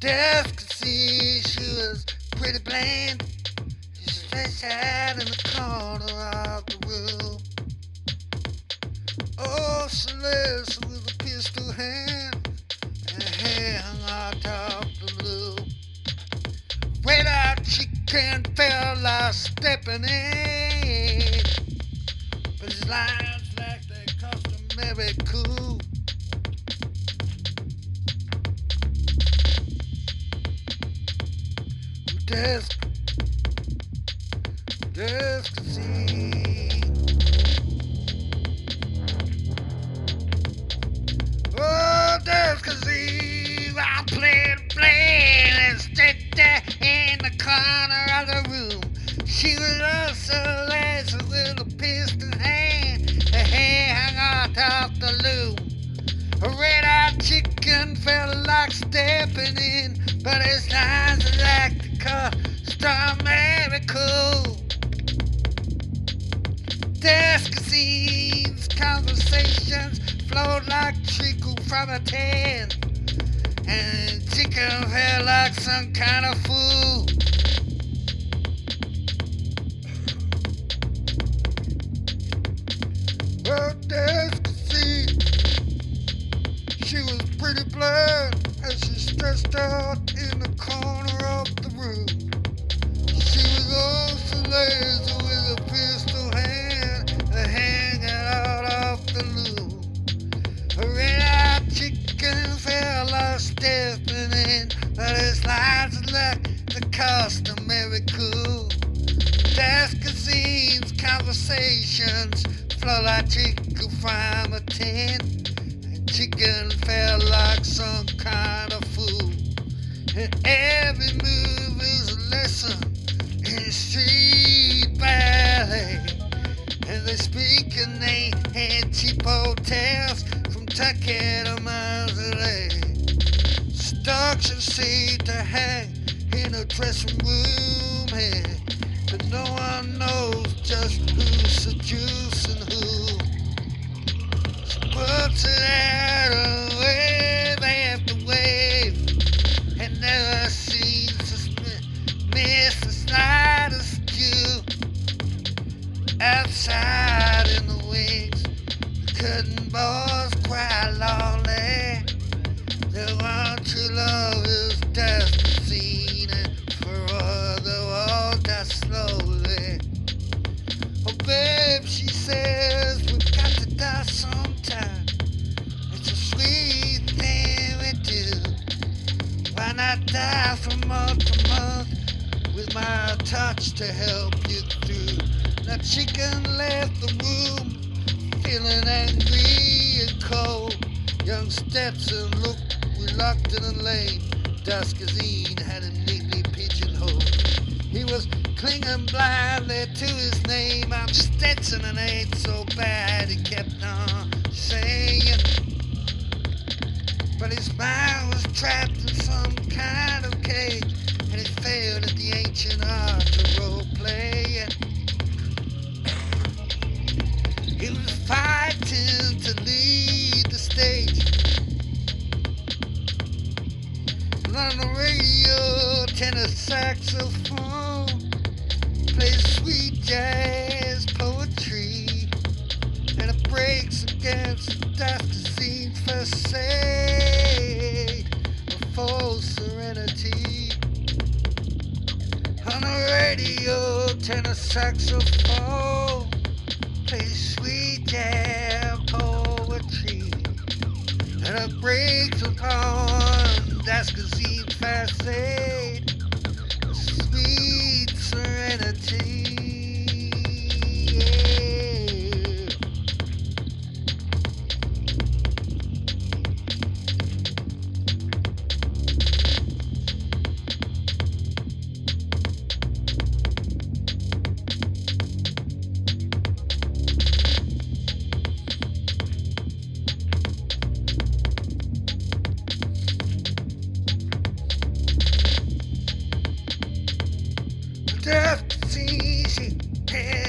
Death could see she was pretty bland. She stretched out in the corner of the room. Oh, Celeste with a pistol hand and her hair hung on top the blue. loop. Red out chicken feel like stepping in. But his lines like they customary cool. Desk, desk, a tan, and chicken felt like some kind Young Stetson looked reluctant and lame. Duskazine had him neatly pigeonholed. He was clinging blindly to his name. I'm Stetson and ain't so bad, he kept on saying. But his mind was trapped in some kind of cage, and he failed at the ancient art of role playing. He was fighting to lead the stage. On the radio, tenor saxophone plays sweet jazz poetry, and it breaks against the Dastazine's facade of false serenity. On the radio, tenor saxophone plays sweet jazz poetry, and it breaks upon Dastazine's facade of just see she.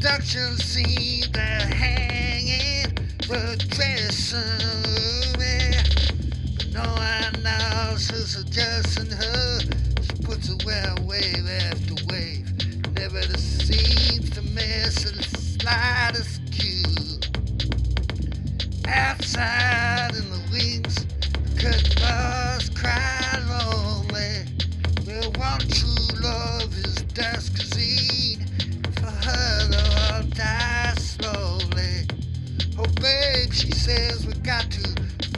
Seduction scene, they're hanging room. But no one knows who's suggesting her. She puts away wave after wave. Never the seems to miss the slightest cue. Outside in the wings, curtain bars cry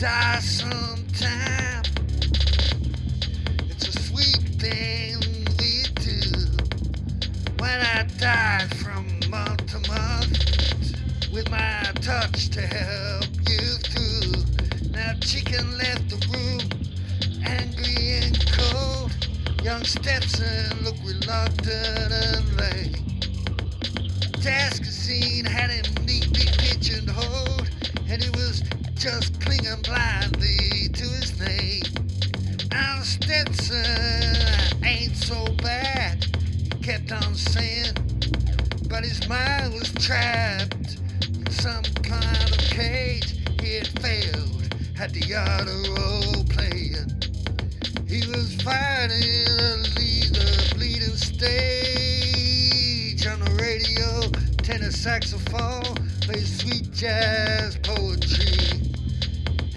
die sometime. It's a sweet thing we do. When I die from month to month, with my touch to help you through. Now, chicken left the room, angry and cold. Young Stetson looked reluctant and late. Task scene had him just clinging blindly to his name. Now Stetson ain't so bad, he kept on saying, but his mind was trapped in some kind of cage. He had failed at the art of role playing. He was fighting leave the bleeding stage on the radio. Tenor saxophone plays sweet jazz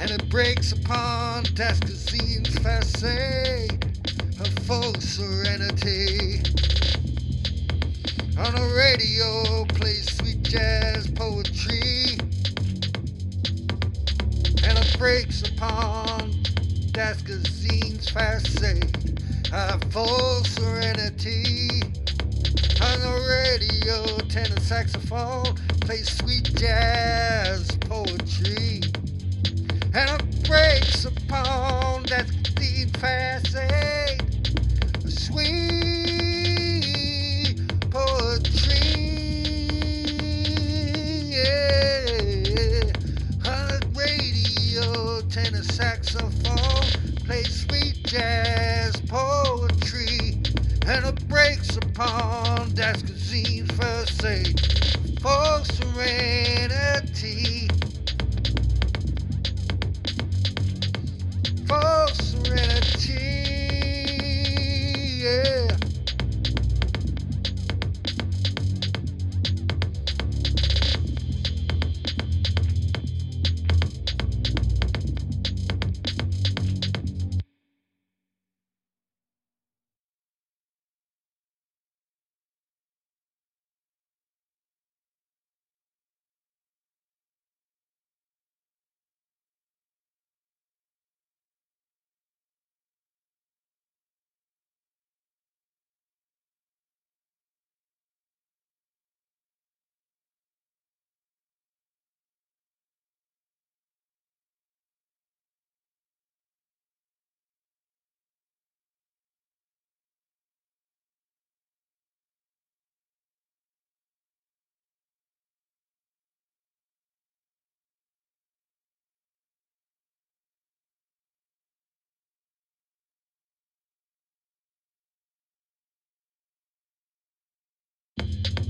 and it breaks upon Dascazine's facade, her full serenity. On the radio plays sweet jazz poetry, and it breaks upon Dascazine's facade, her full serenity. On the radio, tenor saxophone plays sweet jazz poetry. And it breaks upon that deep facade, sweet poetry. Yeah. On radio, tenor saxophone plays sweet jazz poetry. And it breaks upon Dascazine's first say, for serenity.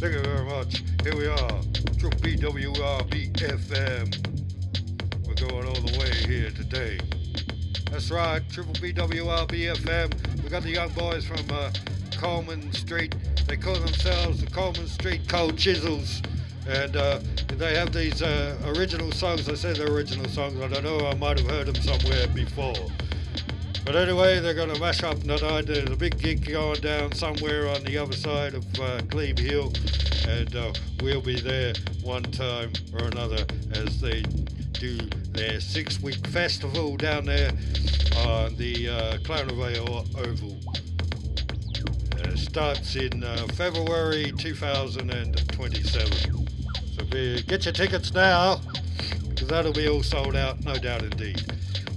Thank you very much. Here we are, Triple BWRB FM. We're going all the way here today. That's right, Triple BWRB FM. We got the young boys from uh, Coleman Street. They call themselves the Coleman Street Cold Chisels. And uh, they have these uh, original songs. I say they're original songs. I don't know, I might have heard them somewhere before. But anyway, they're going to mash up tonight. There's a big gig going down somewhere on the other side of uh, Glebe Hill, and uh, we'll be there one time or another as they do their six-week festival down there on the uh, Oval. Uh, starts in uh, February 2027. So be, get your tickets now, because that'll be all sold out, no doubt indeed.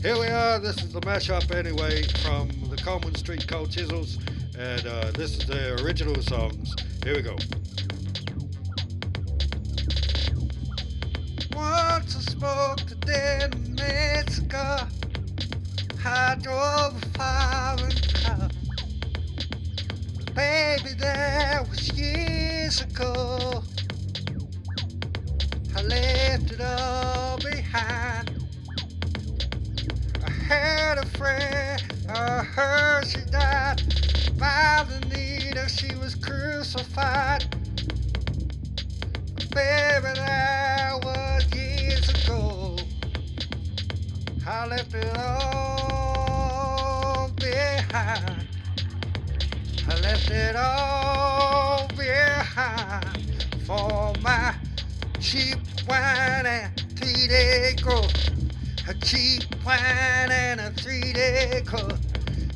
Here we are. This is the mashup anyway from the Coleman Street Cold Chisels, and uh, this is the original songs. Here we go. Once I smoked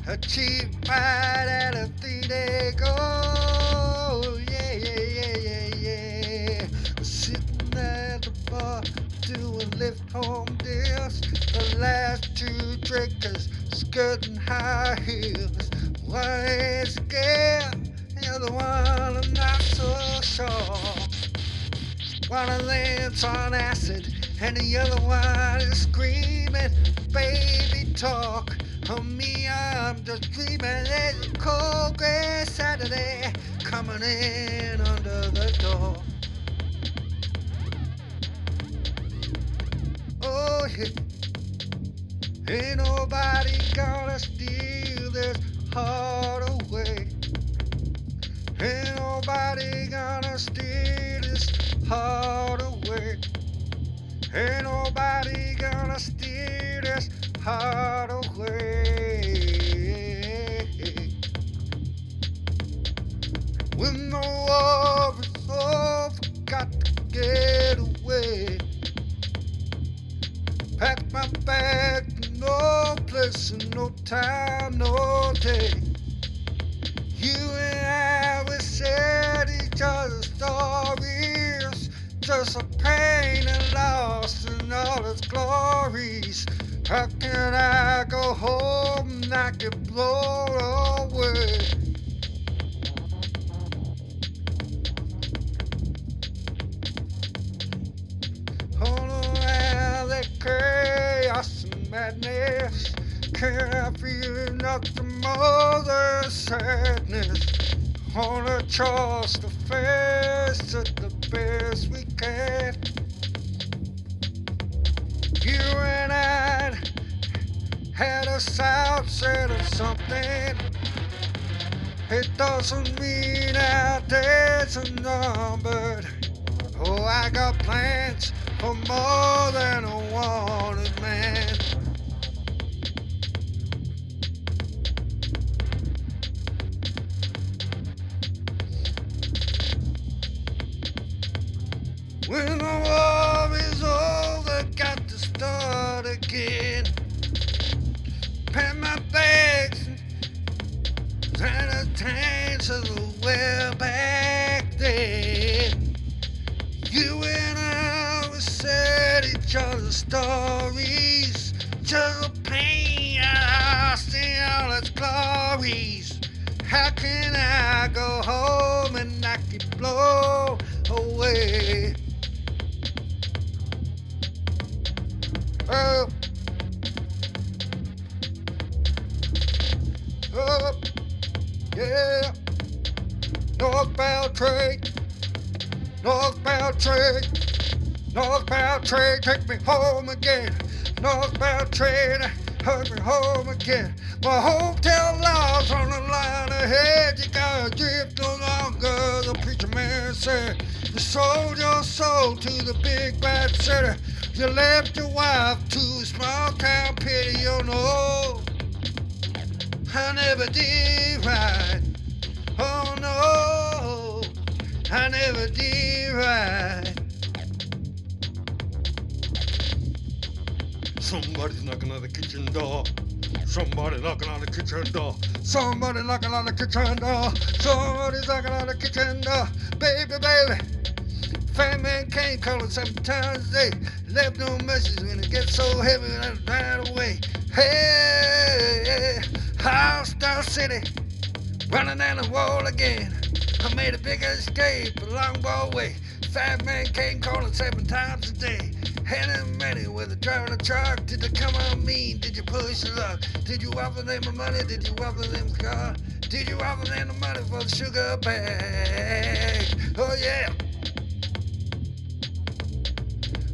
A cheap wine and a three day go. Yeah, yeah, yeah, yeah, yeah. Sitting at the bar doing lift home deals. The last two drinkers skirting high heels. One ain't scared, the other one I'm not so sure. One of them's on acid, and the other one is screaming, baby talk. On me, I'm just dreaming. There's a cold gray Saturday coming in under the door. Oh, yeah. Ain't nobody gonna steal this heart away. Ain't nobody gonna steal this heart away. Ain't nobody gonna heart away. When the war is over, got to get away. Pack my bag, no place, no time, no day. You and I, we said each other's stories, just a pain and loss in all its glories. How can I go home and not get blown away? All around that chaos and madness, can I feel nothing more than sadness? Wanna trust the face at the best we south set of something. It doesn't mean our days are numbered. Oh, I got plans for more than a wanted train, take me home again. My hotel lies on the line ahead. You gotta drift no longer, the preacher man said. You sold your soul to the big bad city. You left your wife to a small town pity, you know. I never did right. Oh no, I never did right. Somebody's knocking on the kitchen door. Somebody knocking on the kitchen door. Somebody knocking on the kitchen door. Somebody's knocking on the kitchen door. Baby, baby. Fat man can't call it seven times a day. Left no message when it gets so heavy and I drive away. Hey, house down city, running down the wall again. I made a big escape a long way. Five men came calling seven times a day. Hannah Manny with a driving a truck. Did they come on mean? Did you push your luck? Did you offer them the money? Did you offer them the car? Did you offer them the money for the sugar bag? Oh yeah.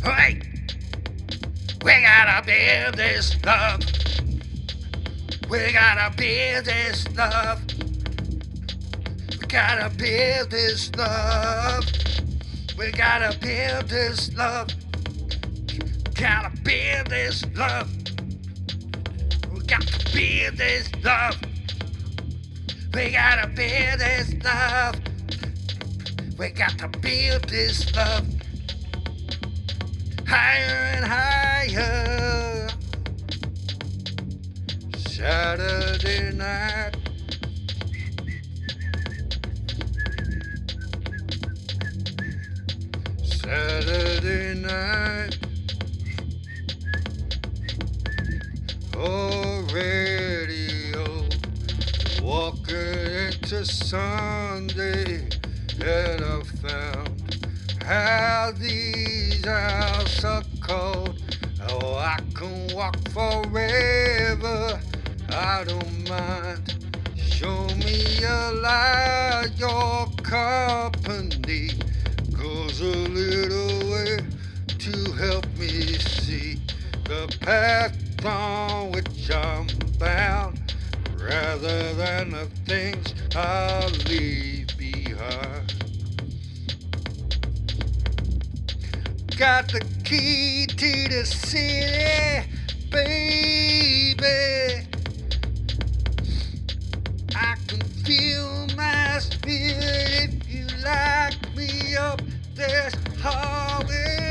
Hey, we gotta build this love. We gotta build this love. We gotta build this love. We gotta build this love. Gotta build this love. We got to build this love. We gotta build this love. We got to build this love. Higher and higher. Saturday night. Saturday night. Oh, radio. Walking into Sunday. And I found how these hours are cold. Oh, I can walk forever. I don't mind. Show me a light, your company goes a little way to help me see the path on which I'm bound rather than the things I'll leave behind. Got the key to the city, baby. I can feel my spirit if you lock me up. There's always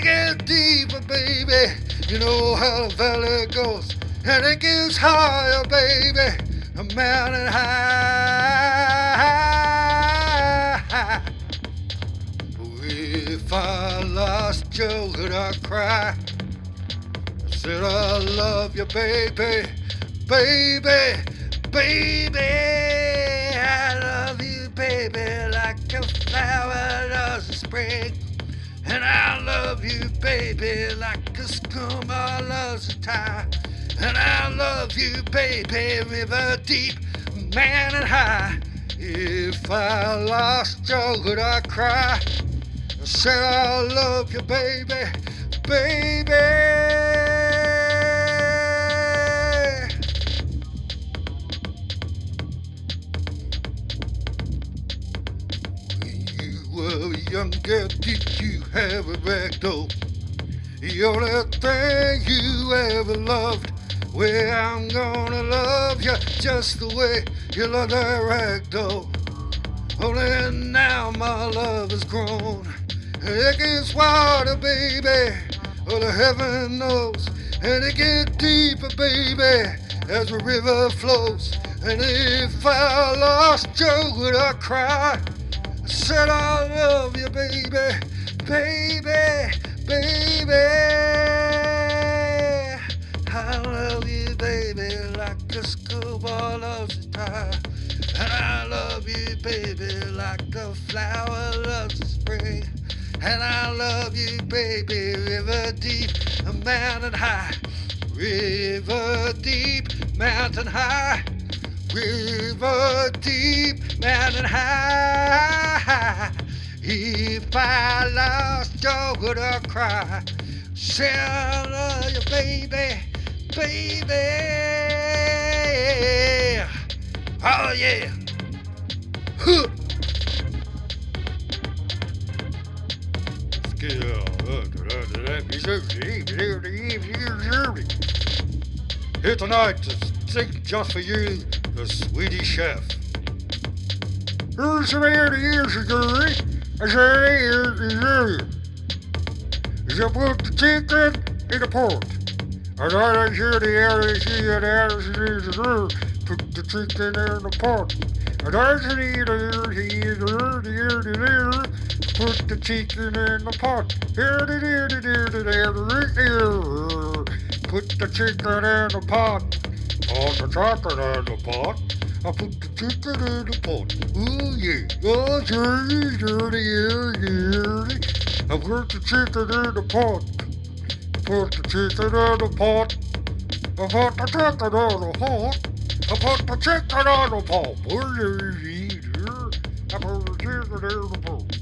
And it deeper, baby. You know how the valley goes. And it gets higher, baby. A mountain high. If I lost you, would I cry? I said I love you, baby, baby, baby. I love you, baby, like a flower loves the spring. Love you, baby, like a skuma loves a tide. And I love you, baby, river deep, man and high. If I lost you, would I cry? I said I love you, baby, baby. Younger, did you have a ragdoll? You're the thing you ever loved. Well, I'm gonna love you just the way you love that ragdoll. Only now my love has grown. It gets wider, baby. Oh, the heaven knows. And it gets deeper, baby, as the river flows. And if I lost you, would I cry? I said I love you, baby, baby, baby. I love you, baby, like a schoolboy loves his tie. And I love you, baby, like a flower loves the spring. And I love you, baby, river deep, mountain high. River deep, mountain high. River deep, mountain high. If I lost you, would I cry? Say I you, baby, baby. Oh yeah. Huh. Here tonight to sing just for you, the Swedish Chef. Here's some to years ago. I here to you. You put the chicken in the pot. I hear the to see the air to Put the chicken in the pot. And I to hear the air to hear Put the chicken in the pot. Here here here here to here. Put the chicken in the pot. Put the chicken in the pot. I put the chicken in the pot. Oh yeah. Oh dirty, dirty, dirty, dirty. I put the chicken in the pot. I put the chicken in the pot. I put the chicken in the pot. I put the chicken in the pot. Oh yeah. I put the chicken in the pot.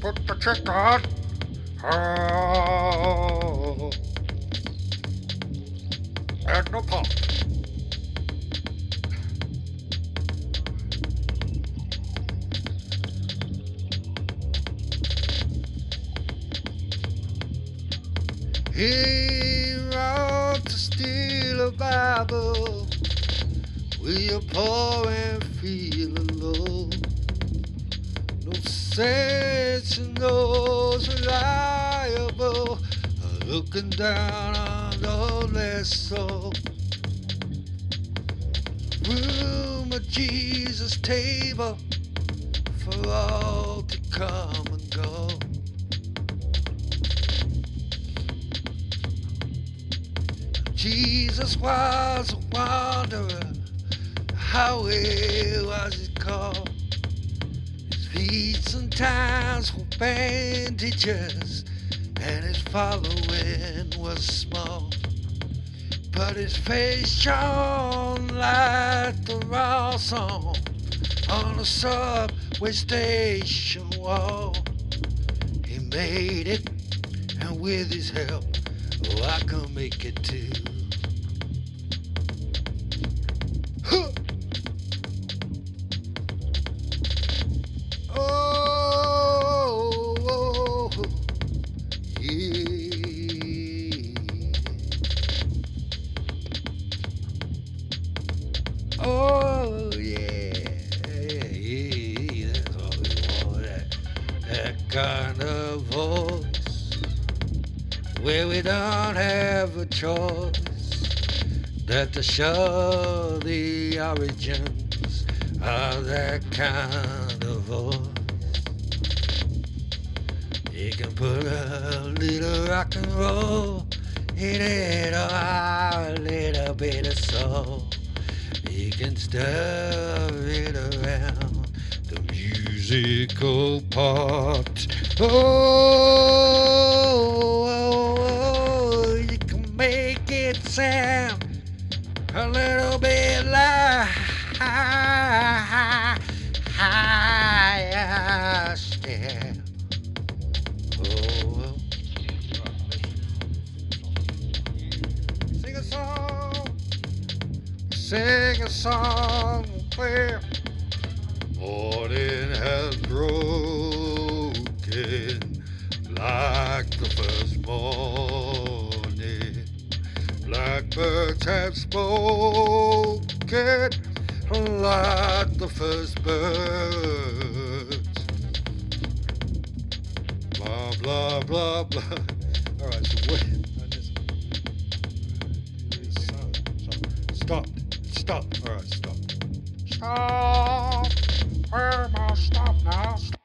Put the chicken on. Oh. And the pot. He wrote to steal a Bible. Will you poor and feeling low? Those reliable. Looking down on the less so. Room at Jesus' table for all to come and go. Jesus was a wanderer. How was it called? Feet sometimes were bandages, and his following was small. But his face shone like the raw song on a subway station wall. He made it, and with his help, oh, I can make it too. To show the origins of that kind of voice. You can put a little rock and roll in it, or a little bit of soul. You can stir it around the musical part. Oh, higher still. Sing a song sing a song where morning has broken like the first morning. Blackbirds have spoken like the first birds. Blah blah blah blah. All right, so what? Stop. Stop. All right, stop. Stop. Where am I? Stop now. Stop.